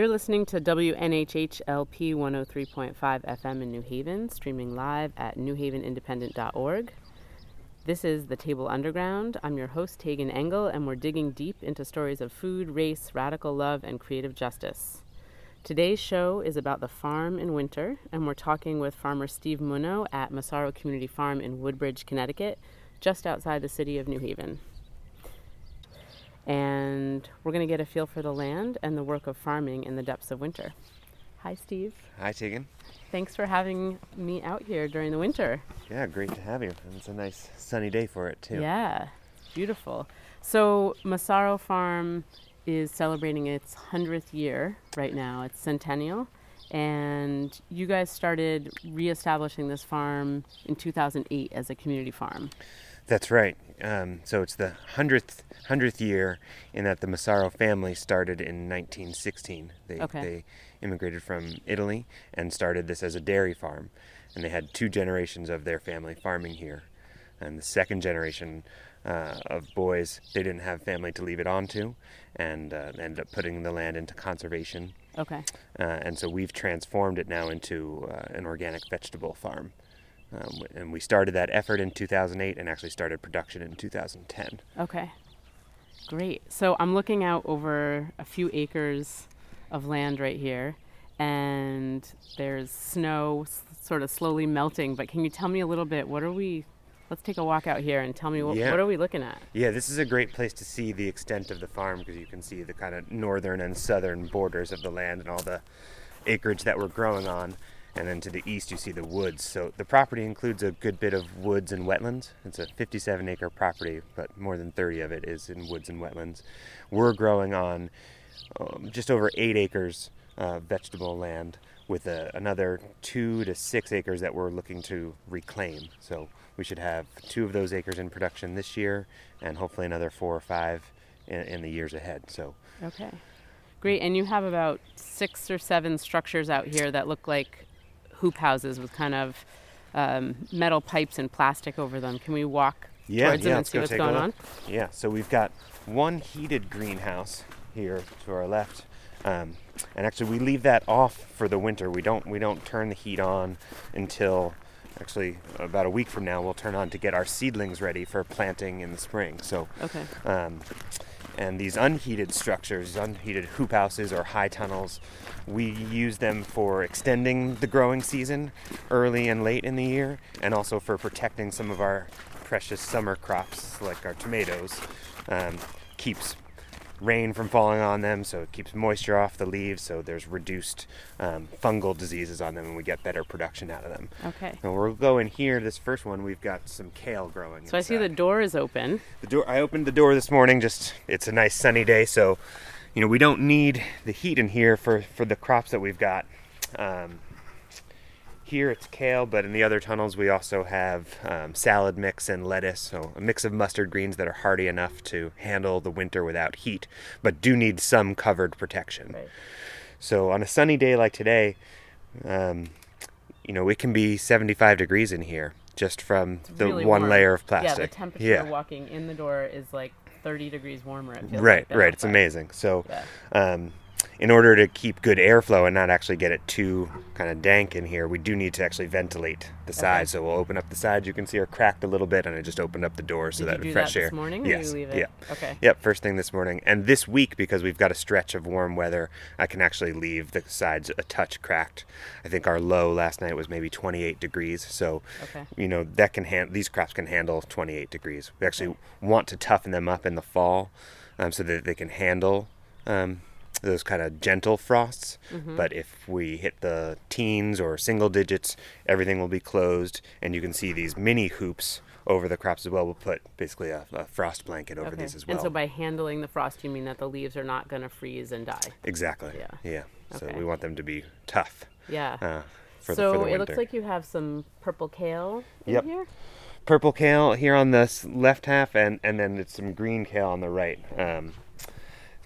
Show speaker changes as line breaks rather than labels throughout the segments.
You're listening to WNHHLP 103.5 FM in New Haven, streaming live at newhavenindependent.org. This is The Table Underground. I'm your host, Tagan Engel, and we're digging deep into stories of food, race, radical love, and creative justice. Today's show is about the farm in winter, and we're talking with farmer Steve Munno at Massaro Community Farm in Woodbridge, Connecticut, just outside the city of New Haven and we're going to get a feel for the land and the work of farming in the depths of winter. Hi, Steve.
Hi, Tagan.
Thanks for having me out here during the winter.
Yeah, great to have you. And it's a nice sunny day for it, too.
Yeah, beautiful. So, Massaro Farm is celebrating its 100th year right now, it's centennial. And you guys started reestablishing this farm in 2008 as a community farm.
That's right. Um, so it's the hundredth hundredth year in that the Massaro family started in 1916. They
Okay.
they immigrated from Italy and started this as a dairy farm, and they had two generations of their family farming here. And the second generation uh, of boys, they didn't have family to leave it on to, and uh, ended up putting the land into conservation.
Okay.
Uh, and so we've transformed it now into uh, an organic vegetable farm. Um, and we started that effort in 2008 and actually started production in 2010.
Okay. Great. So I'm looking out over a few acres of land right here, and there's snow s- sort of slowly melting. But can you tell me a little bit? What are we? Let's take a walk out here and tell me what,
Yeah.
what are we looking at?
Yeah, this is a great place to see the extent of the farm because you can see the kind of northern and southern borders of the land and all the acreage that we're growing on. And then to the east, you see the woods. So the property includes a good bit of woods and wetlands. It's a 57 acre property, but more than 30 of it is in woods and wetlands. We're growing on um, just over eight acres uh, vegetable land with a, another two to six acres that we're looking to reclaim. So we should have two of those acres in production this year and hopefully another four or five in, in the years ahead. So
Okay. Great. And you have about six or seven structures out here that look like hoop houses with kind of um, metal pipes and plastic over them. Can we walk
yeah,
towards them
yeah,
and see
go
what's going on?
Yeah, so we've got one heated greenhouse here to our left, um, and actually we leave that off for the winter. We don't we don't turn the heat on until actually about a week from now. We'll turn on to get our seedlings ready for planting in the spring. So
Okay.
um, and these unheated structures, unheated hoop houses or high tunnels, we use them for extending the growing season early and late in the year, and also for protecting some of our precious summer crops like our tomatoes. Um, keeps rain from falling on them, so it keeps moisture off the leaves, so there's reduced um, fungal diseases on them, and we get better production out of them.
Okay.
And we'll go in here. This first one, we've got some kale growing.
So I see the door is open.
The door. I opened the door this morning. Just it's a nice sunny day, so you know we don't need the heat in here for for the crops that we've got. Um, here it's kale, but in the other tunnels we also have um, salad mix and lettuce, so a mix of mustard greens that are hardy enough to handle the winter without heat, but do need some covered protection.
Right.
So on a sunny day like today, um, you know it can be 75 degrees in here just from the
really
one
warm.
layer of plastic.
Yeah, the temperature
Yeah.
walking in the door is like 30 degrees warmer. It feels
right
like
right it's amazing so
Yeah.
um, in order to keep good airflow and not actually get it too kind of dank in here we do need to actually ventilate the sides so we'll open up the sides you can see are cracked a little bit and i just opened up the door so
Did
that
you do
fresh
that
air
this morning or
yes
you leave it?
yeah
Okay.
Yep, first thing this morning. And this week, because we've got a stretch of warm weather, I can actually leave the sides a touch cracked. I think our low last night was maybe 28 degrees. So,
Okay.
you know, that can hand these crops can handle 28 degrees. We actually want to toughen them up in the fall um, so that they can handle um, those kind of gentle frosts.
Mm-hmm.
But if we hit the teens or single digits, everything will be closed. And you can see these mini hoops over the crops as well. We'll put basically a, a frost blanket over
Okay.
these as well.
And so by handling the frost, you mean that the leaves are not going to freeze and die?
Exactly.
Yeah.
Yeah. So
Okay.
we want them to be tough.
Yeah.
Uh,
so
the, the
it looks like you have some purple kale in
Yep.
here.
purple kale here on the left half, and and then it's some green kale on the right. Um,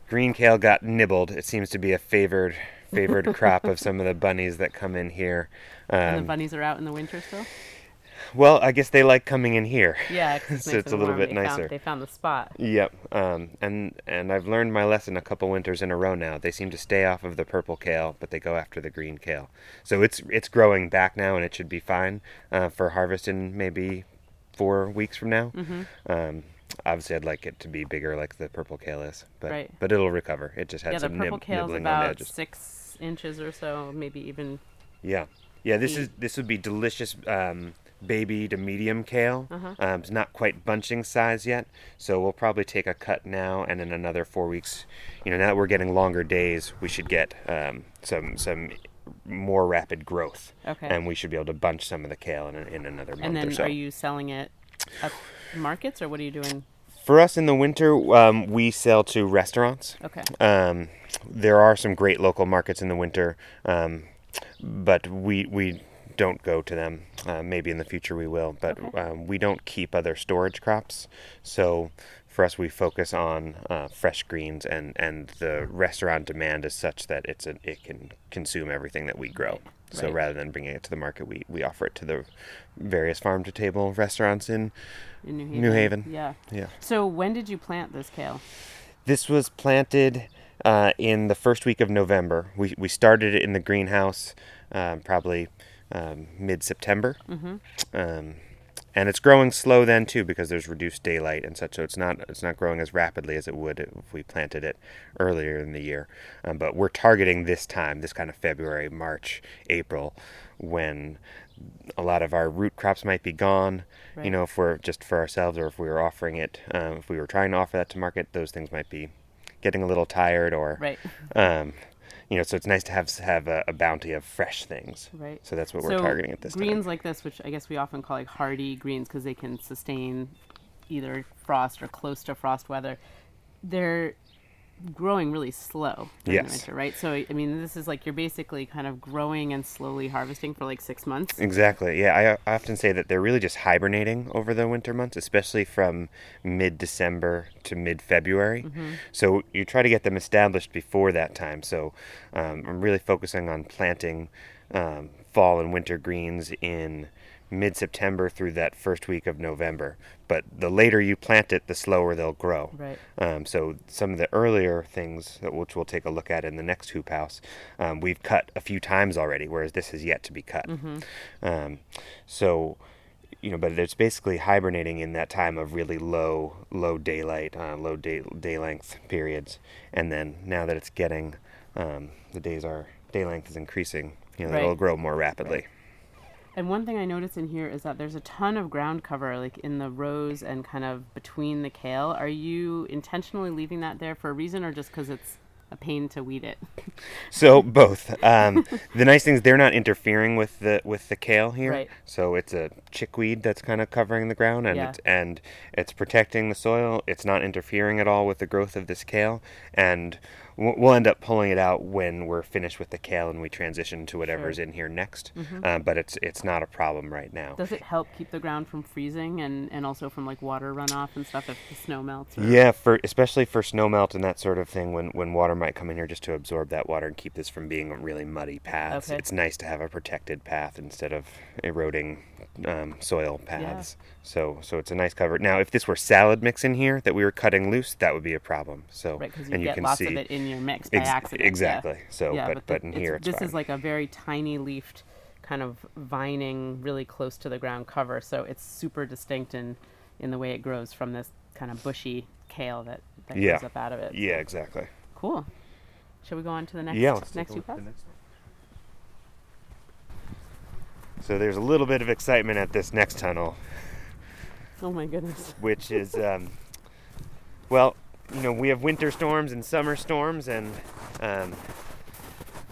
green kale got nibbled. It seems to be a favored favored crop of some of the bunnies that come in here.
And the
Um,
bunnies are out in the winter still?
Well, I guess they like coming in here.
Yeah, it's,
So it's a little
warm.
bit
They
nicer.
Found, they found the spot.
Yep. Um, and and I've learned my lesson a couple winters in a row now. They seem to stay off of the purple kale, but they go after the green kale. So it's it's growing back now, and it should be fine uh, for harvest in maybe four weeks from now.
Mm-hmm.
Um, obviously, I'd like it to be bigger, like the purple kale is, but
Right.
but it'll recover. It just had
Yeah, the
some
purple
nib-
kale's
nibbling on the
about
edges.
six inches or so, maybe even.
Yeah, yeah. This
Eat.
is this would be delicious. Um, baby to medium kale.
Uh-huh.
Um, it's not quite bunching size yet, so we'll probably take a cut now, and in another four weeks, you know, now that we're getting longer days, we should get um, some some more rapid growth,
Okay.
and we should be able to bunch some of the kale in, in another month
and then
or so.
are you selling it at markets or what are you doing?
For us in the winter, um, we sell to restaurants.
Okay.
Um, there are some great local markets in the winter, um, but we we don't go to them. Uh, maybe in the future we will, but
Okay.
um, we don't keep other storage crops. So for us, we focus on uh, fresh greens, and, and the restaurant demand is such that it's a, it can consume everything that we grow. So
Right.
rather than bringing it to the market, we, we offer it to the various farm to table restaurants in
In New Haven.
New Haven.
Yeah.
yeah.
So when did you plant this kale?
This was planted uh, in the first week of November. We, we started it in the greenhouse um, probably um, mid September.
Mm-hmm.
Um, and it's growing slow then too because there's reduced daylight and such. So it's not it's not growing as rapidly as it would if we planted it earlier in the year. Um, but we're targeting this time, this kind of February, March, April, when a lot of our root crops might be gone.
Right.
You know, if we're just for ourselves or if we were offering it, um, if we were trying to offer that to market, those things might be getting a little tired or
Right.
um, you know, so it's nice to have have a, a bounty of fresh things.
Right.
So that's what
so
we're targeting at this time.
greens
time.
like this, which I guess we often call like hardy greens because they can sustain either frost or close to frost weather. They're growing really slow during the
Yes.
winter, right? So I mean, this is like you're basically kind of growing and slowly harvesting for like six months.
Exactly. Yeah, I, I often say that they're really just hibernating over the winter months, especially from mid December to mid February. So you try to get them established before that time. So um, I'm really focusing on planting um, fall and winter greens in mid September through that first week of November. But the later you plant it, the slower they'll grow.
Right.
Um, so some of the earlier things, that which we'll take a look at in the next hoop house, um, we've cut a few times already, whereas this is yet to be cut. Um, so, you know, but it's basically hibernating in that time of really low, low daylight, uh, low day day length periods, and then now that it's getting, um, the days are day length is increasing. You know,
Right.
it'll grow more rapidly.
And one thing I noticed in here is that there's a ton of ground cover, like in the rows and kind of between the kale. Are you intentionally leaving that there for a reason, or just because it's a pain to weed it?
So both. Um, the nice thing is they're not interfering with the with the kale here.
Right.
So it's a chickweed that's kind of covering the ground, and
Yeah.
it's, and it's protecting the soil. It's not interfering at all with the growth of this kale, and we'll end up pulling it out when we're finished with the kale and we transition to whatever's
Sure. Mm-hmm.
in here next. Uh, but it's it's not a problem right now.
Does it help keep the ground from freezing and, and also from like water runoff and stuff if the snow melts? Or...
Yeah, for especially for snow melt and that sort of thing, when when water might come in here just to absorb that water and keep this from being a really muddy paths.
Okay.
It's nice to have a protected path instead of eroding um, soil paths. So so it's a nice cover. Now, if this were salad mix in here that we were cutting loose, that would be a problem. So
Right, you
and you can see
of it in your mix by
Ex-
accident. yeah.
exactly. So
yeah,
but
the-
but in
it's-
here it's
this
fine.
is like a very tiny leafed kind of vining really close to the ground cover so it's super distinct in in the way it grows from this kind of bushy kale that, that
Yeah.
grows up out of it
yeah, exactly.
cool shall we go on to the next
yeah, let's
next two
look the next one. So there's a little bit of excitement at this next tunnel.
Oh my goodness
which is, um, well, you know, we have winter storms and summer storms, and um,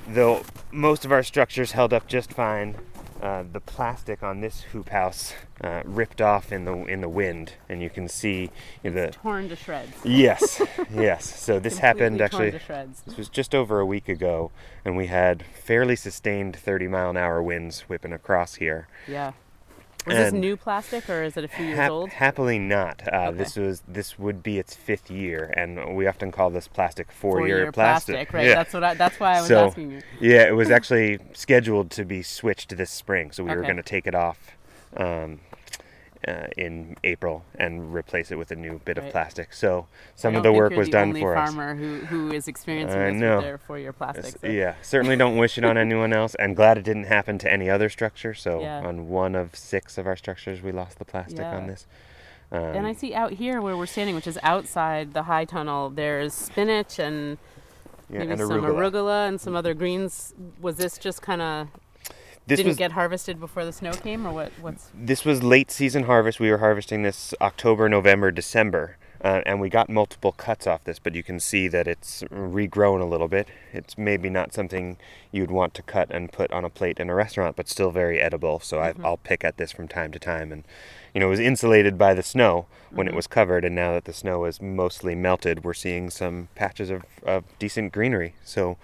though most of our structures held up just fine, uh, the plastic on this hoop house uh, ripped off in the in the wind, and you can see you know, the
torn to shreds
yes, yes. So this happened actually.
torn to shreds
This was just over a week ago, and we had fairly sustained 30 mile an hour winds whipping across here.
yeah is this new plastic or is it a few years
Hap-
old
Happily not. Uh,
Okay.
This was this would be its fifth year, and we often call this plastic four-year,
Four-year plastic, right
Yeah.
that's what I, that's why i was
So,
asking you
yeah, it was actually scheduled to be switched this spring, so we were going to take it off um, uh, in April and replace it with a new bit of plastic. So some of the work was
the
done for us.
farmer who who is experiencing
I
this
know.
with their four-year plastic. So-
Yeah, certainly don't wish it on anyone else. And glad it didn't happen to any other structure. So
Yeah.
on one of six of our structures, we lost the plastic
Yeah.
on this. Um,
And I see out here where we're standing, which is outside the high tunnel, there's spinach and
yeah,
maybe
and
some
arugula.
arugula and some other greens. Was this just kind of
This
didn't
was
get harvested before the snow came, or what? What's
this was late season harvest. We were harvesting this October, November, December, uh, and we got multiple cuts off this. But you can see that it's regrown a little bit. It's maybe not something you'd want to cut and put on a plate in a restaurant, but still very edible. So I, I'll pick at this from time to time, and you know, it was insulated by the snow when it was covered, and now that the snow is mostly melted, we're seeing some patches of, of decent greenery. So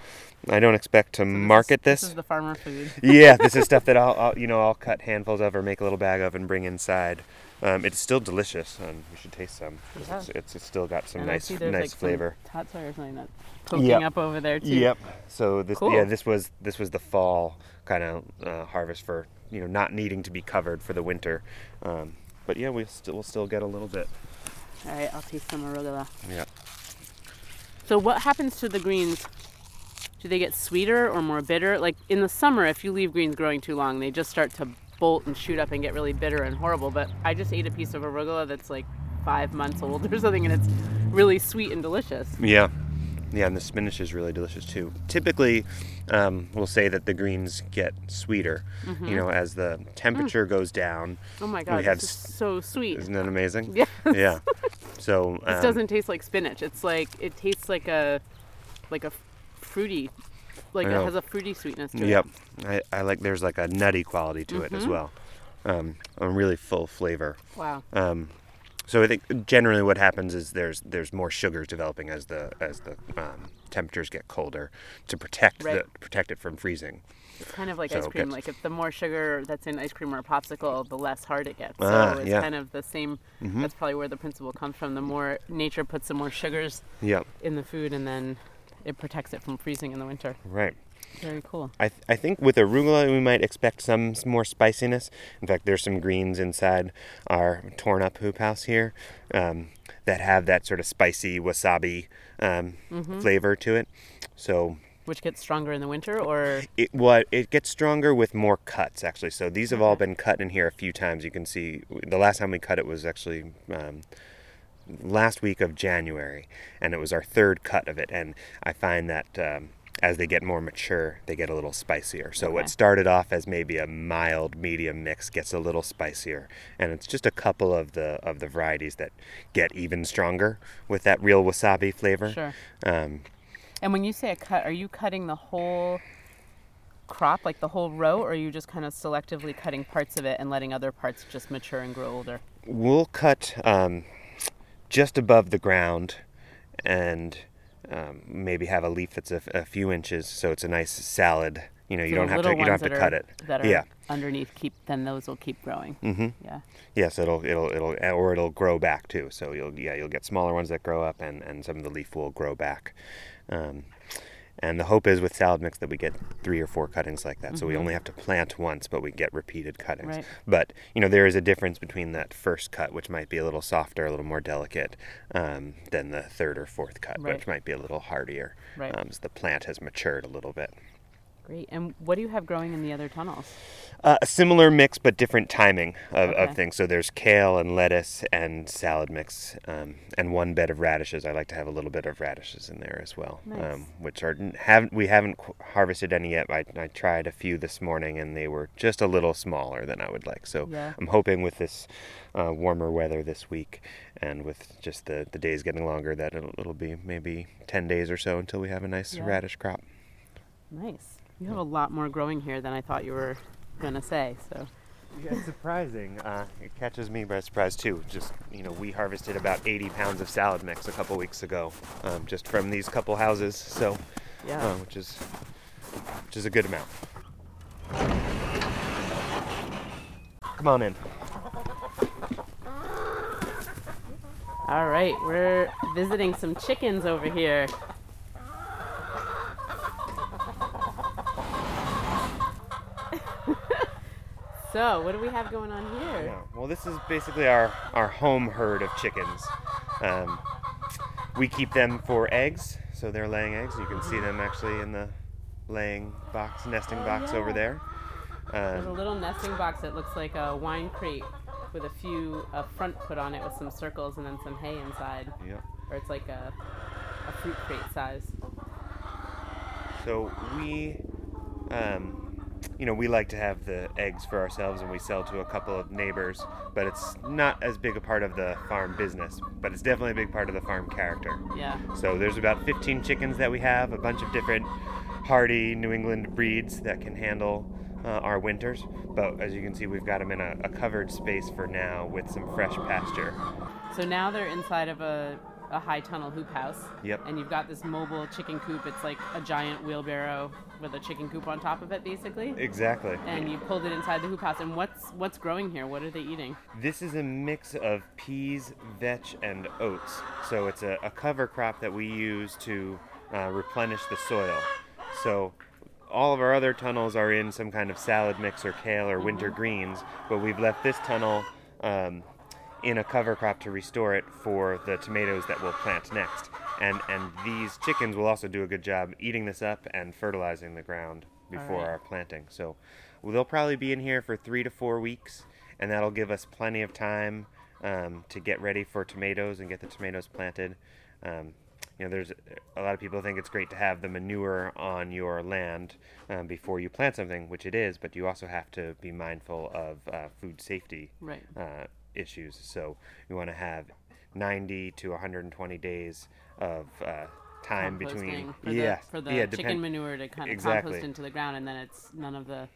I don't expect to market
this,
this
is the farmer food.
yeah, this is stuff that I'll, I'll, you know, I'll cut handfuls of or make a little bag of and bring inside. Um, it's still delicious, and you should taste some.
Yeah.
It's, it's, it's still got some
and
nice, nice
like
flavor.
Tatsoi or something that's poking
Yep.
up over there too.
Yep. So this,
Cool.
yeah, this was this was the fall kind of uh, harvest for you know not needing to be covered for the winter. Um, but yeah, we still we'll still get a little bit.
All right, I'll taste some arugula.
Yeah.
So what happens to the greens? Do they get sweeter or more bitter? Like in the summer, if you leave greens growing too long, they just start to bolt and shoot up and get really bitter and horrible. But I just ate a piece of arugula that's like five months old or something, and it's really sweet and delicious.
Yeah. Yeah, and the spinach is really delicious too. Typically, um, we'll say that the greens get sweeter, you know, as the temperature goes down.
Oh my god, this is so sweet.
Isn't that amazing?
Yeah.
Yeah. So
This
um,
doesn't taste like spinach. It's like it tastes like a like a fruity like it has a fruity sweetness to
Yep.
it.
I, I like there's like a nutty quality to it as
Mm-hmm.
well. Um, a really full flavor.
Wow.
Um, so I think generally what happens is there's there's more sugars developing as the as the um, temperatures get colder to protect
Right.
the protect it from freezing.
It's kind of like
So
ice cream. Like if the more sugar that's in ice cream or a popsicle, the less hard it gets. So
Ah,
it's
yeah. Mm-hmm.
kind of the same. Mhm. That's probably where the principle comes from. The more nature puts some more sugars
Yep.
in the food, and then it protects it from freezing in the winter.
Right.
Very cool.
I, th- I think with arugula we might expect some more spiciness. In fact, there's some greens inside our torn up hoop house here um, that have that sort of spicy wasabi um,
Mm-hmm.
flavor to it. So
Which gets stronger in the winter, or
it what it gets stronger with more cuts actually. So these have all been cut in here a few times. You can see the last time we cut it was actually um, last week of January, and it was our third cut of it. And I find that um, as they get more mature, they get a little spicier. So
Okay.
what started off as maybe a mild medium mix gets a little spicier, and it's just a couple of the of the varieties that get even stronger with that real wasabi flavor.
sure.
Um,
And when you say a cut, are you cutting the whole crop, like the whole row, or are you just kind of selectively cutting parts of it and letting other parts just mature and grow older?
We'll cut um, just above the ground and um, maybe have a leaf that's a, a few inches so it's a nice salad. You know, you don't have to you don't have to
that
cut it.
That are
Yeah.
underneath, keep then those will keep growing.
Mhm.
Yeah.
Yes, it'll it'll it'll or it'll grow back too. So you'll yeah you'll get smaller ones that grow up and and some of the leaf will grow back. Um, and the hope is with salad mix that we get three or four cuttings like that. So we only have to plant once, but we get repeated cuttings.
Right.
But you know there is a difference between that first cut, which might be a little softer, a little more delicate, um, than the third or fourth cut,
Right.
which might be a little hardier.
Right.
Um, so the plant has matured a little bit.
Great. And what do you have growing in the other tunnels?
Uh, a similar mix, but different timing of,
Okay.
of things. So there's kale and lettuce and salad mix, um, and one bed of radishes. I like to have a little bit of radishes in there as well,
Nice.
um, which are haven't we haven't harvested any yet. I, I tried a few this morning, and they were just a little smaller than I would like. So
Yeah.
I'm hoping with this uh, warmer weather this week, and with just the, the days getting longer, that it'll, it'll be maybe 10 days or so until we have a nice
Yeah.
radish crop.
Nice. You have a lot more growing here than I thought you were gonna say. So
Yeah, it's surprising. Uh, it catches me by surprise too. Just you know, we harvested about 80 pounds of salad mix a couple weeks ago, um, just from these couple houses. So,
yeah.
uh, which is which is a good amount. Come on in.
All right, we're visiting some chickens over here. So, what do we have going on here?
Yeah. Well, this is basically our, our home herd of chickens. Um, we keep them for eggs, so they're laying eggs. You can see them actually in the laying box, nesting
Oh,
box over
yeah.
there.
There's a
Um,
little nesting box that looks like a wine crate with a few a front put on it with some circles and then some hay inside,
yeah.
or it's like a a fruit crate size.
So we, um, you know, we like to have the eggs for ourselves, and we sell to a couple of neighbors. But it's not as big a part of the farm business, but it's definitely a big part of the farm character.
Yeah.
So there's about 15 chickens that we have, a bunch of different hardy New England breeds that can handle uh, our winters. But as you can see, we've got them in a, a covered space for now with some fresh pasture.
So now they're inside of a, a high tunnel hoop house.
Yep.
And you've got this mobile chicken coop. It's like a giant wheelbarrow with a chicken coop on top of it, basically.
Exactly.
And you pulled it inside the hoop house. And what's what's growing here? What are they eating?
This is a mix of peas, vetch, and oats. So it's a, a cover crop that we use to uh, replenish the soil. So all of our other tunnels are in some kind of salad mix or kale or winter greens, but we've left this tunnel um, in a cover crop to restore it for the tomatoes that we'll plant next. And and these chickens will also do a good job eating this up and fertilizing the ground before
right.
our planting. So well, they'll probably be in here for three to four weeks, and that'll give us plenty of time um, to get ready for tomatoes and get the tomatoes planted. Um, you know, there's a lot of people think it's great to have the manure on your land um, before you plant something, which it is, but you also have to be mindful of uh, food safety
Right.
uh, issues. So you want to have 90 to 120 days of uh, time between.
For
yeah,
the, for the
yeah,
chicken
depend-
manure to kind of
Exactly.
compost into the ground, and then it's none of the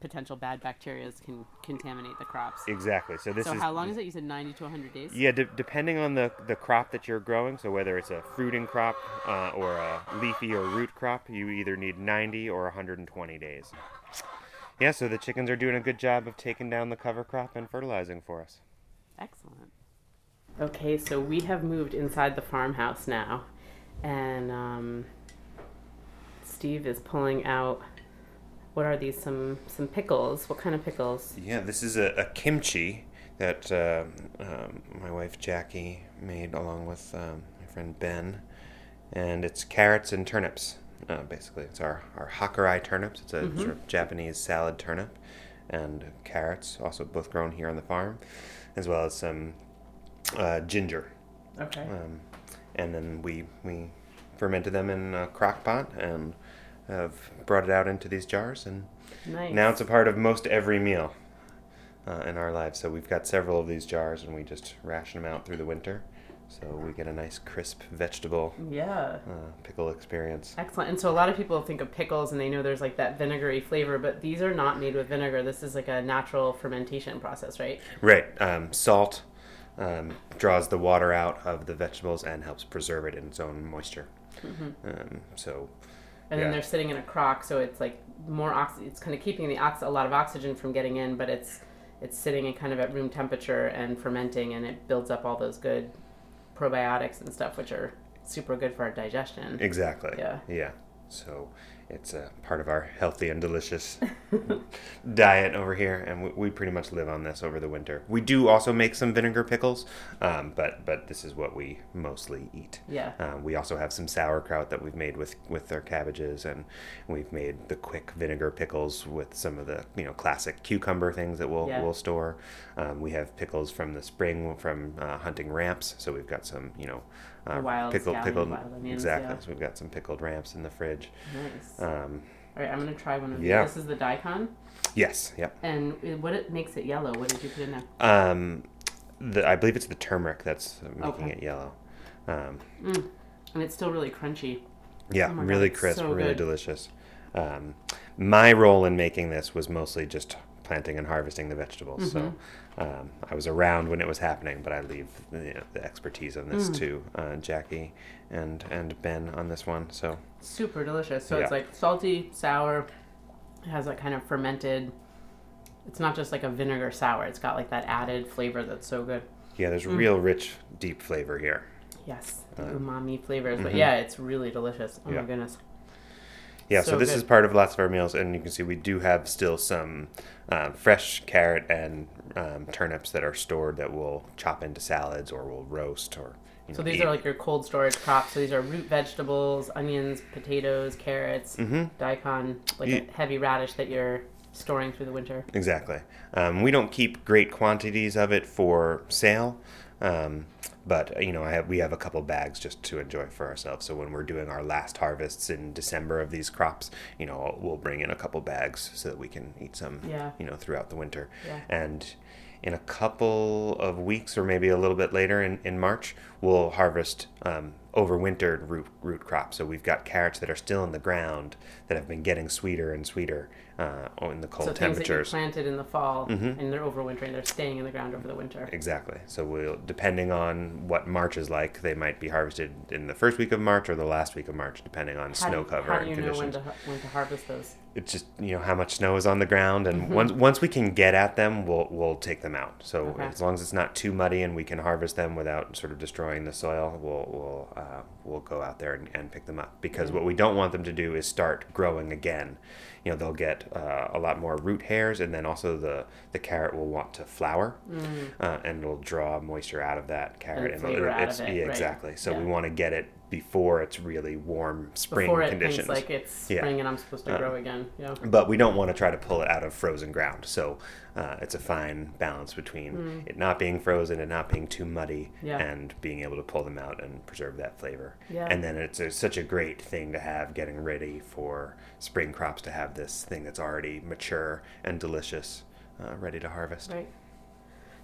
potential bad bacteria can contaminate the crops.
Exactly. So this
so
is
how long is it? You said 90 to 100 days.
Yeah, de- depending on the, the crop that you're growing, so whether it's a fruiting crop uh, or a leafy or root crop, you either need 90 or 120 days. Yeah, so the chickens are doing a good job of taking down the cover crop and fertilizing for us.
Excellent. Okay, so we have moved inside the farmhouse now, and um, Steve is pulling out. What are these? Some some pickles. What kind of pickles?
Yeah, this is a, a kimchi that uh, um, my wife Jackie made along with um, my friend Ben, and it's carrots and turnips. Uh, basically, it's our our hakurei turnips. It's a sort of Japanese salad turnip, and carrots, also both grown here on the farm, as well as some uh, ginger.
Okay.
Um, and then we we fermented them in a crock pot and have brought it out into these jars and
nice.
now it's a part of most every meal uh, in our lives. So we've got several of these jars, and we just ration them out through the winter. So we get a nice crisp vegetable
yeah.
uh, pickle experience.
Excellent. And so a lot of people think of pickles and they know there's like that vinegary flavor, but these are not made with vinegar. This is like a natural fermentation process, right?
Right. Um, salt um, draws the water out of the vegetables and helps preserve it in its own moisture. Um, so
And then
Yeah.
they're sitting in a crock, so it's like more ox. It's kind of keeping the ox- a lot of oxygen from getting in, but it's it's sitting in kind of at room temperature and fermenting, and it builds up all those good probiotics and stuff, which are super good for our digestion.
exactly.
Yeah.
Yeah. So it's a part of our healthy and delicious diet over here, and we, we pretty much live on this over the winter. We do also make some vinegar pickles, um, but but this is what we mostly eat.
Yeah.
Um, we also have some sauerkraut that we've made with with our cabbages, and we've made the quick vinegar pickles with some of the you know classic cucumber things that we'll
Yeah.
we'll store. Um, we have pickles from the spring from uh, hunting ramps, so we've got some you know uh,
wild
pickled pickled
onions,
exactly.
yeah.
So we've got some pickled ramps in the fridge.
Nice.
Um,
all right, I'm gonna try one of these.
yeah.
This is the daikon,
yes, yep.
and what it makes it yellow. What did you put in there?
Um, the I believe it's the turmeric that's making
Okay.
it yellow. Um,
And it's still really crunchy.
Yeah,
Oh my God,
really crisp,
so
really
good.
delicious. Um, my role in making this was mostly just planting and harvesting the vegetables. So
Mm-hmm.
Um, I was around when it was happening, but I leave you know, the expertise on this
Mm.
to uh, Jackie and and Ben on this one. So
Super delicious. So
Yeah.
it's like salty, sour. It has that kind of fermented. It's not just like a vinegar sour. It's got like that added flavor that's so good.
yeah, there's
Mm.
real rich, deep flavor here.
Yes, the umami flavors. But yeah, it's really delicious. Oh
Uh, mm-hmm. Yeah.
my goodness.
Yeah, so,
So
this
good.
is part of lots of our meals, and you can see we do have still some um, fresh carrot and um, turnips that are stored that we'll chop into salads or we'll roast or. You
So
know,
these
eat.
are like your cold storage crops. So these are root vegetables, onions, potatoes, carrots, daikon, like a heavy radish that you're storing through the winter.
Exactly. Um, we don't keep great quantities of it for sale, um, but you know, I have, we have a couple bags just to enjoy for ourselves. So when we're doing our last harvests in December of these crops, you know, we'll bring in a couple bags so that we can eat some,
Yeah.
you know, throughout the winter.
Yeah.
And in a couple of weeks, or maybe a little bit later in, in March, we'll harvest um, overwintered root root crops. So we've got carrots that are still in the ground that have been getting sweeter and sweeter uh, in the cold
so
temperatures. Mm-hmm.
planted in the fall and they're overwintering, they're staying in the ground over the winter.
Exactly. So we'll, depending on what March is like, they might be harvested in the first week of March or the last week of March, depending on
How
snow
do,
cover
how do
and
you know when to when to harvest those?
It's just you know how much snow is on the ground, and
Mm-hmm.
once once we can get at them, we'll we'll take them out. So
Okay.
as long as it's not too muddy and we can harvest them without sort of destroying the soil, we'll we'll uh, we'll go out there and, and pick them up. Because
Mm.
what we don't want them to do is start growing again. You know they'll get uh, a lot more root hairs, and then also the the carrot will want to flower, uh, and it'll draw moisture out of that carrot.
Mm. flavor out
it's yeah,
right.
exactly. So we want to get it before it's really warm spring
Before it
conditions.
thinks like it's
Yeah.
spring and I'm supposed to
Uh,
grow again. Yeah.
but we don't want to try to pull it out of frozen ground. So uh, it's a fine balance between it not being frozen and not being too muddy,
Mm. Yeah.
and being able to pull them out and preserve that flavor.
Yeah.
And then it's a, such a great thing to have getting ready for spring crops to have this thing that's already mature and delicious, uh, ready to harvest.
Right.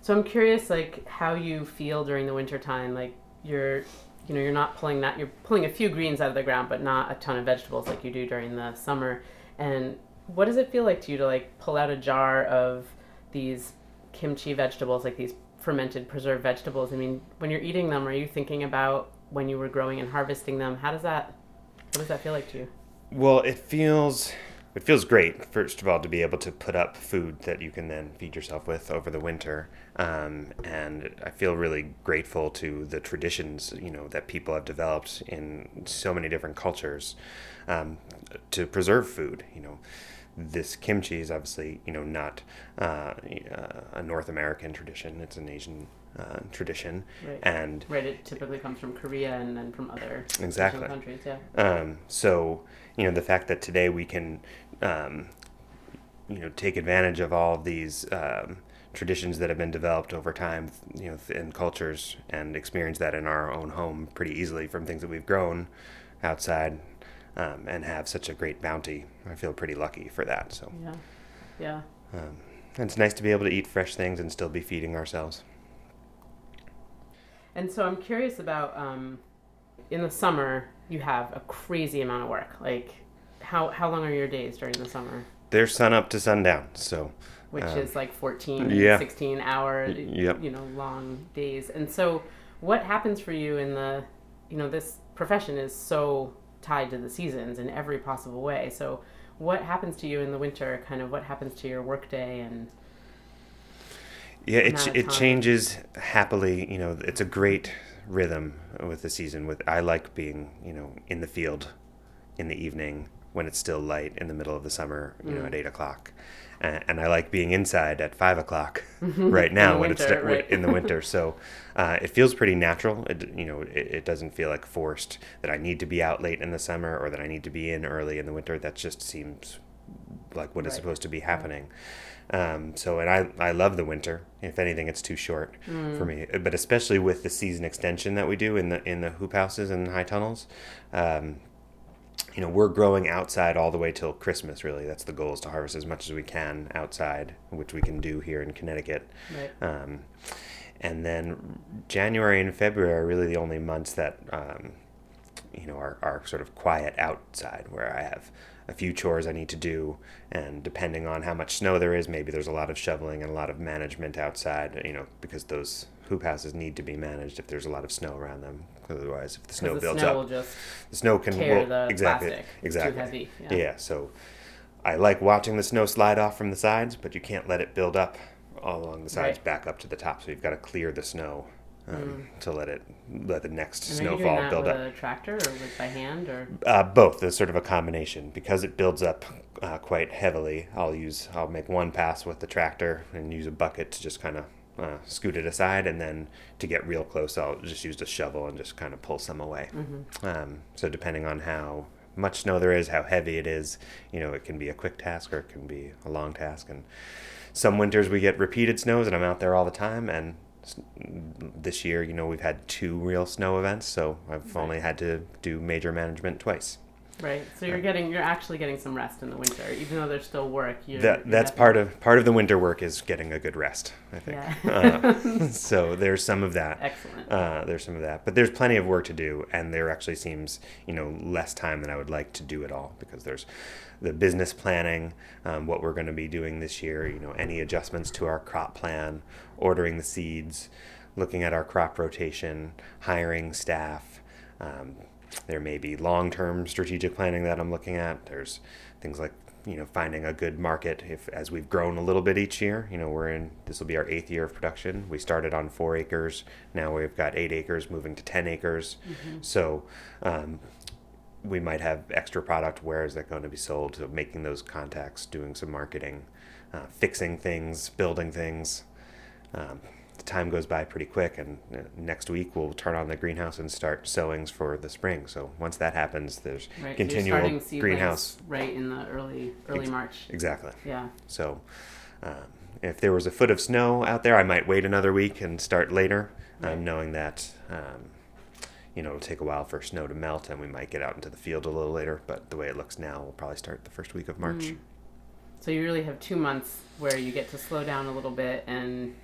So I'm curious, like, how you feel during the winter time. Like, you're, you know, you're not pulling that. You're pulling a few greens out of the ground, but not a ton of vegetables like you do during the summer. And what does it feel like to you to like pull out a jar of these kimchi vegetables, like these fermented preserved vegetables? I mean, when you're eating them, are you thinking about when you were growing and harvesting them? How does that, what does that feel like to you?
Well, it feels it feels great. First of all, to be able to put up food that you can then feed yourself with over the winter, um, and I feel really grateful to the traditions you know that people have developed in so many different cultures um, to preserve food. You know. This kimchi is obviously, you know, not uh, a North American tradition. It's an Asian uh, tradition,
Right.
and
Right. It typically comes from Korea and then from other Asian countries. Yeah.
Um, so, you know, the fact that today we can, um, you know, take advantage of all of these um, traditions that have been developed over time, you know, in cultures and experience that in our own home pretty easily from things that we've grown outside um, and have such a great bounty. I feel pretty lucky for that. So,
Yeah. Yeah.
um, it's nice to be able to eat fresh things and still be feeding ourselves.
And so I'm curious about um, in the summer you have a crazy amount of work. Like how how long are your days during the summer?
They're sun up to sundown. So,
Which
Um,
is like 14
yeah.
16 hour
yep.
you know long days. And so what happens for you in the you know this profession is so tied to the seasons in every possible way. So what happens to you in the winter? Kind of what happens to your workday and
Yeah, it, it changes happily. You know, it's a great rhythm with the season. With I like being, you know, in the field in the evening when it's still light in the middle of the summer. You know,
Mm.
at eight o'clock, and, and I like being inside at five o'clock right now when it's
winter,
sta-
right.
in the winter. So uh, it feels pretty natural. It, you know, it, it doesn't feel like forced that I need to be out late in the summer or that I need to be in early in the winter. That just seems like what is
Right.
supposed to be happening. Um, so, and I, I love the winter. If anything, it's too short for me. But especially with the season extension that we do in the in the hoop houses and high tunnels, um, you know, we're growing outside all the way till Christmas. Really, that's the goal is to harvest as much as we can outside, which we can do here in Connecticut.
right.
Um, and then January and February are really the only months that um, you know are, are sort of quiet outside, where I have a few chores I need to do, and depending on how much snow there is, maybe there's a lot of shoveling and a lot of management outside. You know, because those hoop houses need to be managed if there's a lot of snow around them. Otherwise, if the snow
the
builds
snow
up,
will just
the snow can
tear
well,
the
exactly
plastic.
Exactly
too heavy.
yeah.
Yeah.
so I like watching the snow slide off from the sides, but you can't let it build up all along the sides
Right.
back up to the top. So you've got to clear the snow um, to let it let the next
And are you doing
snowfall build
with
up.
a tractor or with by hand or?
Uh, both. There's sort of a combination because it builds up uh, quite heavily. I'll use I'll make one pass with the tractor and use a bucket to just kind of uh, scoot it aside, and then to get real close, I'll just use a shovel and just kind of pull some away. Um, so depending on how much snow there is, how heavy it is, you know, it can be a quick task or it can be a long task. And some winters we get repeated snows, and I'm out there all the time. And this year, you know, we've had two real snow events, so I've only had to do major management twice.
Right. So you're getting you're actually getting some rest in the winter, even though there's still work. You're,
That
you're
that's part of part of the winter work is getting a good rest. I think.
Yeah.
Uh, so there's some of that.
Excellent.
Uh, there's some of that, but there's plenty of work to do, and there actually seems, you know, less time than I would like to do it all because there's the business planning, um, what we're going to be doing this year, you know, any adjustments to our crop plan, ordering the seeds, looking at our crop rotation, hiring staff. Um, there may be long-term strategic planning that I'm looking at. There's things like you know finding a good market if as we've grown a little bit each year you know we're in this will be our eighth year of production. We started on four acres. Now we've got eight acres moving to 10 acres. So um, we might have extra product. Where is that going to be sold? So making those contacts doing some marketing uh, fixing things building things um, time goes by pretty quick and uh, next week we'll turn on the greenhouse and start sowings for the spring so once that happens there's
right.
continual
so
greenhouse
right in the early early
Ex-
March.
exactly
Yeah.
so, um, if there was a foot of snow out there, I might wait another week and start later,
Right.
um, knowing that um, you know it'll take a while for snow to melt, and we might get out into the field a little later. But the way it looks now, we'll probably start the first week of March.
Mm. So you really have two months where you get to slow down a little bit and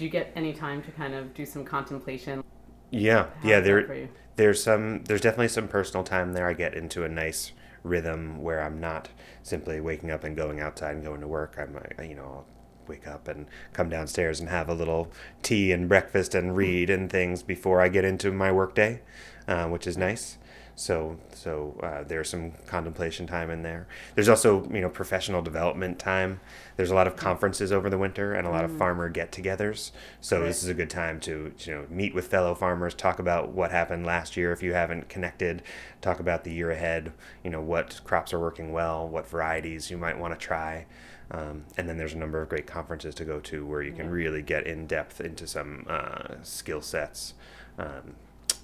do you get any time to kind of do some contemplation?
Yeah,
How
yeah. There, there's some there's definitely some personal time there i get into a nice rhythm where i'm not simply waking up and going outside and going to work i'm uh, you know I'll wake up and come downstairs and have a little tea and breakfast and read and things before i get into my workday uh, which is nice so so uh, there's some contemplation time in there. There's also you know professional development time. There's a lot of conferences over the winter and a lot of farmer get-togethers. So
Right.
this is a good time to you know meet with fellow farmers talk about what happened last year if you haven't connected. Talk about the year ahead you know what crops are working well what varieties you might want to try. Um, and then there's a number of great conferences to go to where you can
Yeah.
really get in depth into some uh, skill sets. Um,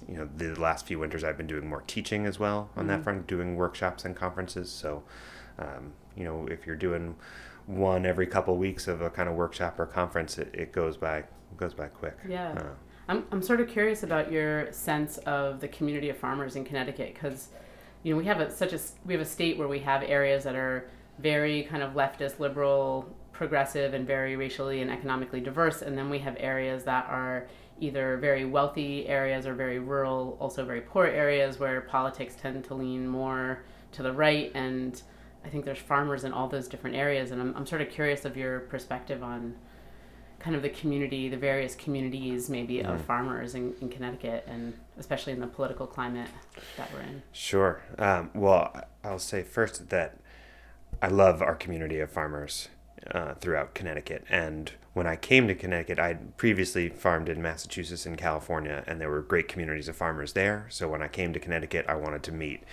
you know the last few winters i've been doing more teaching as well on that
Mhm.
front doing workshops and conferences so um, you know if you're doing one every couple weeks of a kind of workshop or conference it, it goes by it goes by quick
Yeah.
uh,
I'm, I'm sort of curious about your sense of the community of farmers in Connecticut because, you know, we have a, such a we have a state where we have areas that are very kind of leftist, liberal, progressive, and very racially and economically diverse, and then we have areas that are either very wealthy areas or very rural, also very poor areas where politics tend to lean more to the right. And I think there's farmers in all those different areas, and I'm, I'm sort of curious of your perspective on kind of the community, the various communities maybe of
Mhm.
farmers in, in Connecticut, and especially in the political climate that we're in.
Sure. Um, well, I'll say first that I love our community of farmers uh, throughout Connecticut. And when I came to Connecticut, I'd previously farmed in Massachusetts and California, and there were great communities of farmers there. So when I came to Connecticut, I wanted to meet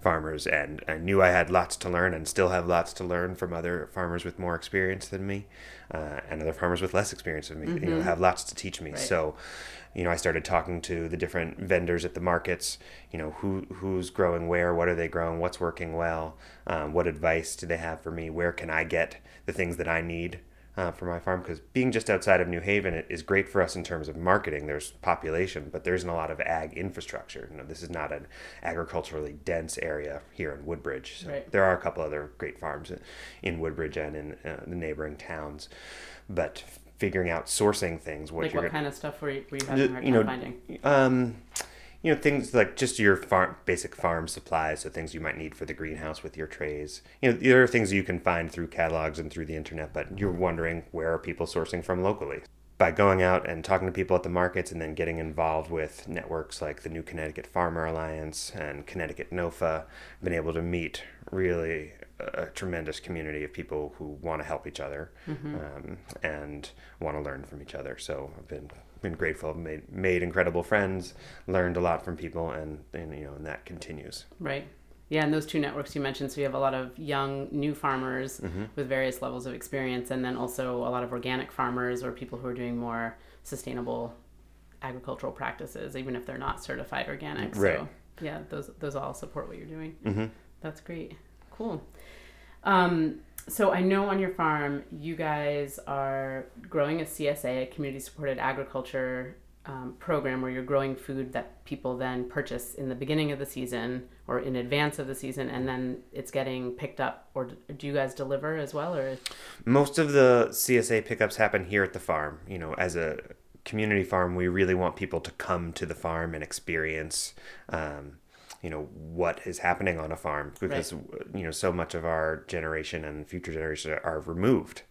farmers, and I knew I had lots to learn and still have lots to learn from other farmers with more experience than me, uh, and other farmers with less experience than me. You know,
Mhm.
have lots to teach me.
Right.
So you know, I started talking to the different vendors at the markets. You know, who who's growing where, what are they growing, what's working well, um, what advice do they have for me, where can I get the things that I need uh, for my farm? Because being just outside of New Haven it is great for us in terms of marketing. There's population, but there isn't a lot of ag infrastructure. You know, this is not an agriculturally dense area here in Woodbridge. So
Right.
there are a couple other great farms in Woodbridge and in uh, the neighboring towns, but figuring out sourcing things, what
like what
gonna-
kind of stuff were you, were you having hard
you know,
finding?
um, you know, things like just your farm, basic farm supplies, so things you might need for the greenhouse with your trays. You know, there are things you can find through catalogs and through the internet, but you're wondering where are people sourcing from locally. By going out and talking to people at the markets and then getting involved with networks like the New Connecticut Farmer Alliance and Connecticut NOFA, I've been able to meet really a tremendous community of people who want to help each other
Mm-hmm.
um, and want to learn from each other. So I've been been grateful, made made incredible friends, learned a lot from people, and, and you know, and that continues.
Right. Yeah, and those two networks you mentioned, so you have a lot of young new farmers
Mm-hmm.
with various levels of experience, and then also a lot of organic farmers or people who are doing more sustainable agricultural practices, even if they're not certified organic.
Right.
So yeah, those those all support what you're doing.
Mhm.
That's great. Cool. Um, so I know on your farm you guys are growing a CSA, a community supported agriculture um, program, where you're growing food that people then purchase in the beginning of the season or in advance of the season, and then it's getting picked up. Or do you guys deliver as well, or
Most of the CSA pickups happen here at the farm. You know, as a community farm, we really want people to come to the farm and experience, um, you know, what is happening on a farm because you know so much of our generation and future generations are removed.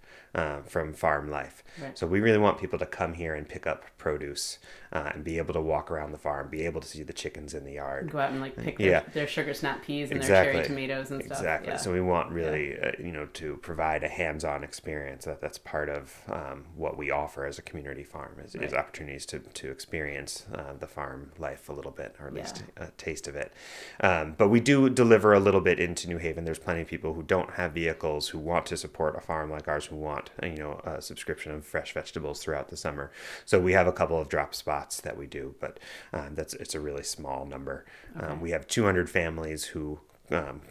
Uh, from farm life,
Right.
so we really want people to come here and pick up produce uh, and be able to walk around the farm, be able to see the chickens in the yard,
go out and like pick
Yeah.
their, their sugar snap peas and their cherry tomatoes and stuff?
Exactly.
Yeah.
So we want really, uh, you know, to provide a hands-on experience. That that's part of um, what we offer as a community farm is, is opportunities to to experience uh, the farm life a little bit, or at least a taste of it. Um, but we do deliver a little bit into New Haven. There's plenty of people who don't have vehicles who want to support a farm like ours, who want uh, you know a subscription of fresh vegetables throughout the summer. So we have a couple of drop spots that we do, but um, that's it's a really small number.
Okay.
Um, we have 200 families who um,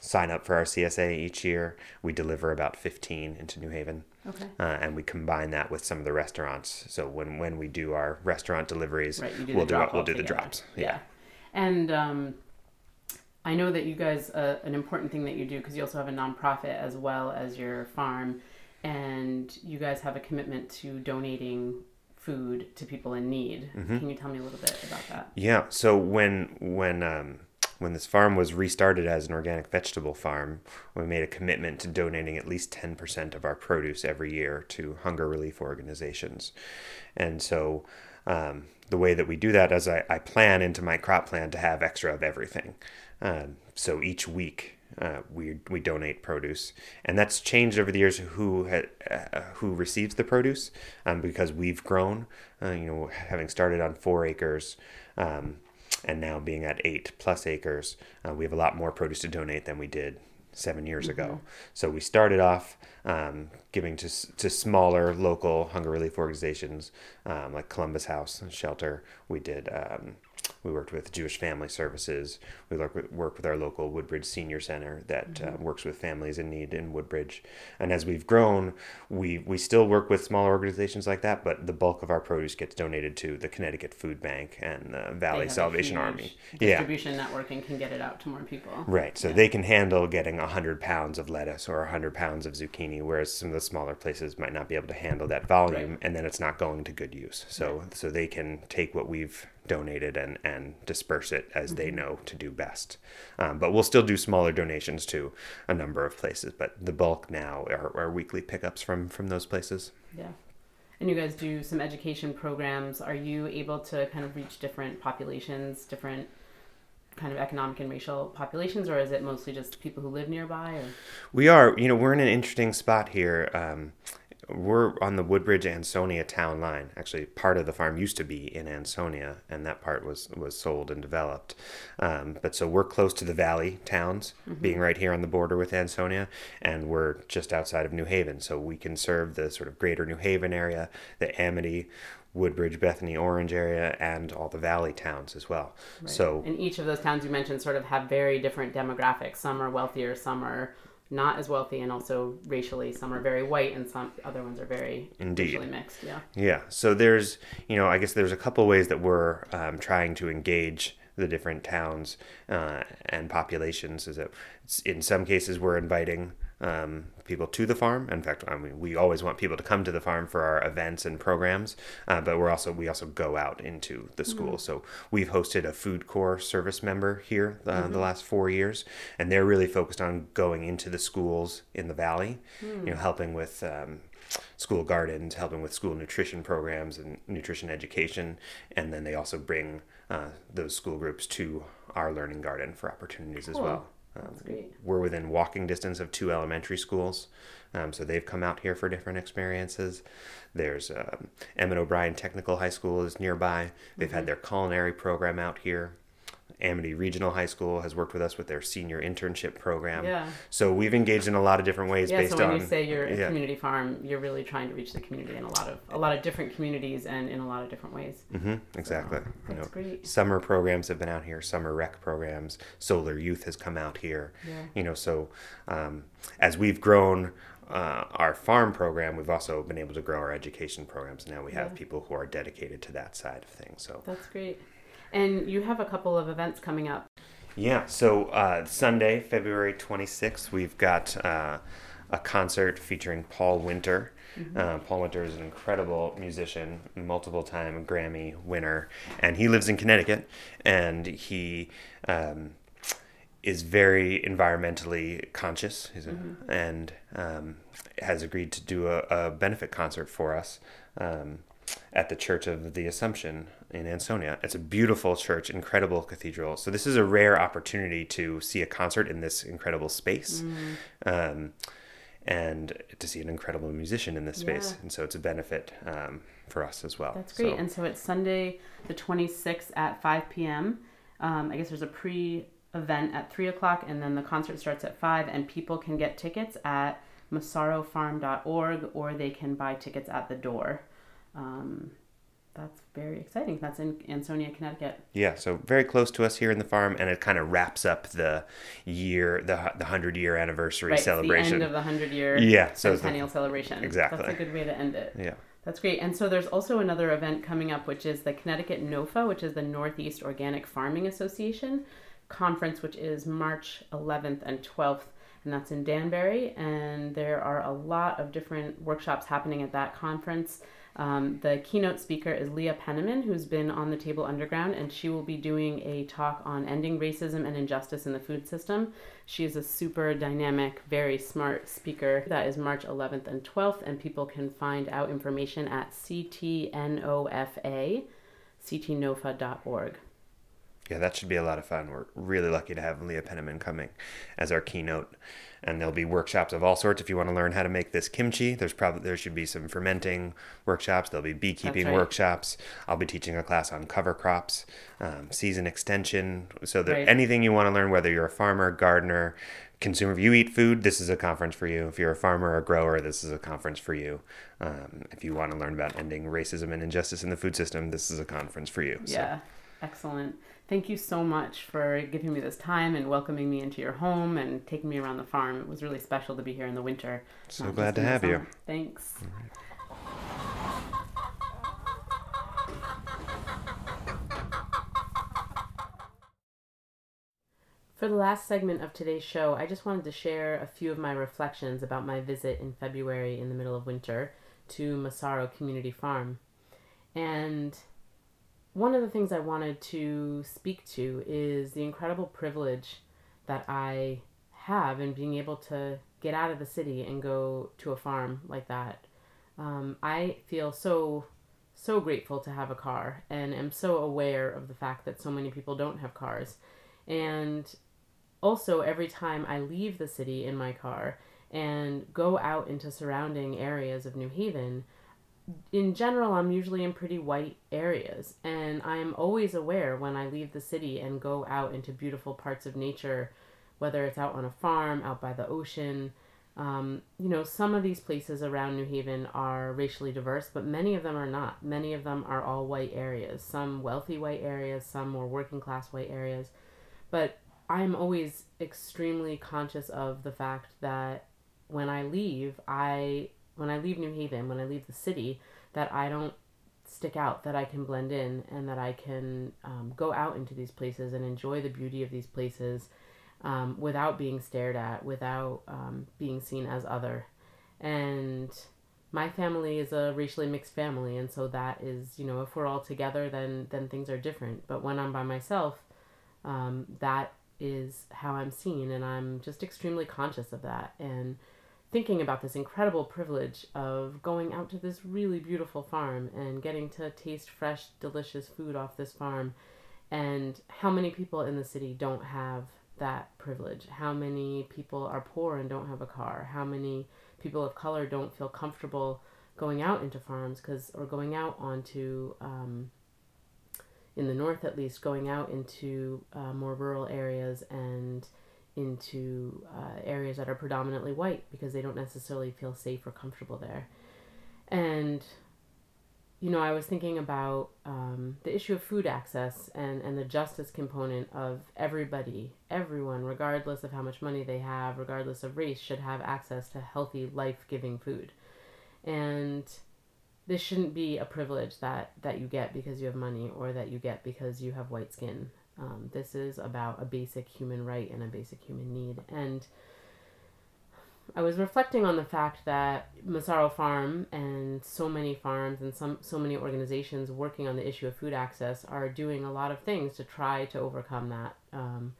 sign up for our CSA each year. We deliver about 15 into New Haven.
okay.
Uh, and we combine that with some of the restaurants. So when, when we do our restaurant deliveries,
Right, do
we'll do we'll do the drops.
Yeah. And um, I know that you guys, uh, an important thing that you do, because you also have a nonprofit as well as your farm, and you guys have a commitment to donating food to people in need.
Mm-hmm.
Can you tell me a little bit about that?
Yeah. So when when um, when this farm was restarted as an organic vegetable farm, we made a commitment to donating at least ten percent of our produce every year to hunger relief organizations, and so. Um, the way that we do that is I, I plan into my crop plan to have extra of everything. Um, so each week uh, we we donate produce, and that's changed over the years who ha, uh, who receives the produce um, because we've grown. Uh, you know, having started on four acres. Um, and now being at eight plus acres, uh, we have a lot more produce to donate than we did seven years ago. So we started off um, giving to to smaller local hunger relief organizations um, like Columbus House and Shelter. We did. We worked with Jewish Family Services. We work with, work with our local Woodbridge Senior Center that uh, works with families in need in Woodbridge. And as we've grown, we we still work with smaller organizations like that, but the bulk of our produce gets donated to the Connecticut Food Bank and the Valley Salvation Army. Yeah.
Distribution network and can get it out to more people.
Right, so they can handle getting 100 pounds of lettuce or 100 pounds of zucchini, whereas some of the smaller places might not be able to handle that volume,
Right.
and then it's not going to good use. So, so they can take what we've donated and, and disperse it as they know to do best. Um, but we'll still do smaller donations to a number of places, but the bulk now are, are weekly pickups from, from those places.
Yeah. And you guys do some education programs. Are you able to kind of reach different populations, different kind of economic and racial populations, or is it mostly just people who live nearby? Or
We are, you know, we're in an interesting spot here. Um, we're on the Woodbridge Ansonia town line. Actually, part of the farm used to be in Ansonia, and that part was was sold and developed. Um, but so we're close to the valley towns, being right here on the border with Ansonia, and we're just outside of New Haven, so we can serve the sort of greater New Haven area, the Amity. Woodbridge, Bethany, Orange area, and all the valley towns as well. So
and each of those towns you mentioned sort of have very different demographics. Some are wealthier, some are not as wealthy, and also racially, some are very white, and some other ones are very
Indeed.
racially mixed. Yeah.
Yeah. So there's, you know, I guess there's a couple ways that we're um, trying to engage the different towns uh, and populations. Is that in some cases we're inviting um, people to the farm. In fact, I mean, we always want people to come to the farm for our events and programs, uh, but we're also we also go out into the school. So we've hosted a FoodCorps service member here uh, the last four years, and they're really focused on going into the schools in the valley, you know, helping with. Um, school gardens, helping with school nutrition programs and nutrition education, and then they also bring uh, those school groups to our learning garden for opportunities as well. Um,
That's great.
We're within walking distance of two elementary schools, um, so they've come out here for different experiences. There's um, Emmett O'Brien Technical High School is nearby. They've
Mm-hmm.
had their culinary program out here. Amity Regional High School has worked with us with their senior internship program.
Yeah.
So we've engaged in a lot of different ways
Yeah,
based
so when
on
you say you're a
yeah.
community farm, you're really trying to reach the community in a lot of a lot of different communities and in a lot of different ways.
Mm-hmm, exactly. You
That's
know,
great.
summer programs have been out here. Summer rec programs. Solar Youth has come out here.
Yeah.
You know, so um, as we've grown uh, our farm program, we've also been able to grow our education programs. Now we have
Yeah.
people who are dedicated to that side of things. So
That's great. And you have a couple of events coming up.
Yeah, so uh, Sunday, February 26th, we've got uh, a concert featuring Paul Winter. Uh, Paul Winter is an incredible musician, multiple time Grammy winner, and he lives in Connecticut. And he um, is very environmentally conscious a, and um, has agreed to do a, a benefit concert for us um, at the Church of the Assumption in Ansonia. It's a beautiful church, incredible cathedral. So this is a rare opportunity to see a concert in this incredible space. Um, and to see an incredible musician in this space, and so it's a benefit um, for us as well.
That's great.
So-
And so it's Sunday, the 26th at 5 p.m. Um, I guess there's a pre event at 3 o'clock, and then the concert starts at 5, and people can get tickets at massarofarm.org or they can buy tickets at the door. Um, that's very exciting. That's in Ansonia, Connecticut.
Yeah, so very close to us here in the farm, and it kind of wraps up the year, the the hundred year anniversary
Right,
celebration.
It's the end of the 100 year
Yeah, so it's the-
centennial celebration.
Exactly.
That's a good way to end it.
yeah,
That's great. And so there's also another event coming up, which is the Connecticut NOFA, which is the Northeast Organic Farming Association conference, which is March 11th and 12th, and that's in Danbury. And there are a lot of different workshops happening at that conference. Um, the keynote speaker is Leah Penniman, who's been on the Table Underground, and she will be doing a talk on ending racism and injustice in the food system. She is a super dynamic, very smart speaker. That is March 11th and 12th, and people can find out information at CTNOFA, ctnofa.org.
yeah, that should be a lot of fun. We're really lucky to have Leah Penniman coming as our keynote, and there'll be workshops of all sorts. If you want to learn how to make this kimchi, there's probably there should be some fermenting workshops. There'll be beekeeping
right.
workshops. I'll be teaching a class on cover crops, um, season extension. So that
Right.
anything you want to learn, whether you're a farmer, gardener, consumer, if you eat food, this is a conference for you. If you're a farmer or grower, this is a conference for you. Um, if you want to learn about ending racism and injustice in the food system, this is a conference for you. So-
Yeah, excellent. Thank you so much for giving me this time and welcoming me into your home and taking me around the farm. It was really special to be here in the winter.
So glad to have you.
Thanks. For the last segment of today's show, I just wanted to share a few of my reflections about my visit in February in the middle of winter to Massaro Community Farm. And one of the things I wanted to speak to is the incredible privilege that I have in being able to get out of the city and go to a farm like that. Um, I feel so so grateful to have a car and am so aware of the fact that so many people don't have cars. And also, every time I leave the city in my car and go out into surrounding areas of New Haven, in general, I'm usually in pretty white areas, and I am always aware when I leave the city and go out into beautiful parts of nature, whether it's out on a farm, out by the ocean. Um, you know, some of these places around New Haven are racially diverse, but many of them are not. Many of them are all white areas, some wealthy white areas, some more working class white areas. But I'm always extremely conscious of the fact that when I leave, I when I leave New Haven, when I leave the city, that I don't stick out, that I can blend in, and that I can um, go out into these places and enjoy the beauty of these places um, without being stared at, without um, being seen as other. And my family is a racially mixed family, and so that is, you know, if we're all together, then then things are different. But when I'm by myself, um, that is how I'm seen, and I'm just extremely conscious of that. And thinking about this incredible privilege of going out to this really beautiful farm and getting to taste fresh, delicious food off this farm, and how many people in the city don't have that privilege? How many people are poor and don't have a car? How many people of color don't feel comfortable going out into farms because or going out onto um, in the north at least going out into uh, more rural areas and into uh, areas that are predominantly white because they don't necessarily feel safe or comfortable there and you know, I was thinking about um, the issue of food access and, and the justice component of everybody, everyone, regardless of how much money they have, regardless of race, should have access to healthy, life giving food. And this shouldn't be a privilege that, that you get because you have money or that you get because you have white skin. Um, this is about a basic human right and a basic human need. And I was reflecting on the fact that Massaro Farm and so many farms and some so many organizations working on the issue of food access are doing a lot of things to try to overcome that. Um,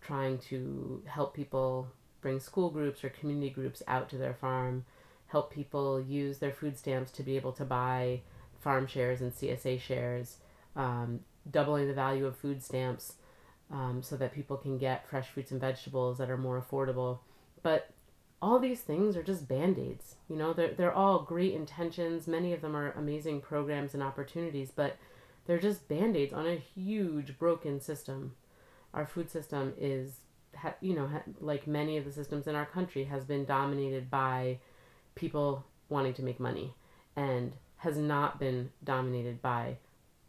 trying to help people bring school groups or community groups out to their farm, help people use their food stamps to be able to buy farm shares and CSA shares, um, doubling the value of food stamps um, so that people can get fresh fruits and vegetables that are more affordable. But all these things are just band-aids you know? They're, they're all great intentions. Many of them are amazing programs and opportunities but they're just band-aids on a huge broken system. Our food system is you know like many of the systems in our country has been dominated by people wanting to make money and has not been dominated by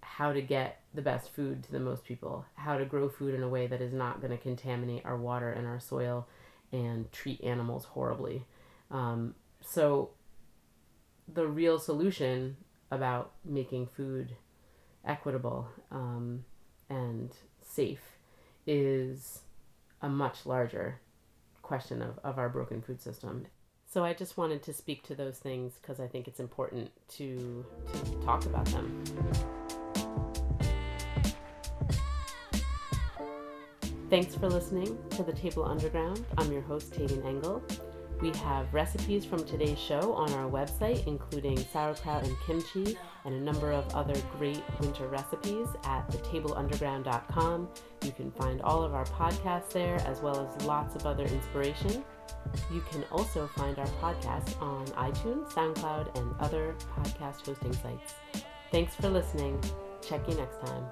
how to get the best food to the most people how to grow food in a way that is not going to contaminate our water and our soil and treat animals horribly. Um, so, the real solution about making food equitable um, and safe is a much larger question of, of our broken food system. So I just wanted to speak to those things because I think it's important to, to talk about them. Thanks for listening to The Table Underground. I'm your host, Tagan Engel. We have recipes from today's show on our website, including sauerkraut and kimchi, and a number of other great winter recipes at thetableunderground.com. You can find all of our podcasts there, as well as lots of other inspiration. You can also find our podcast on iTunes, SoundCloud, and other podcast hosting sites. Thanks for listening. Check you next time.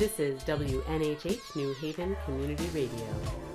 This is WNHH New Haven Community Radio.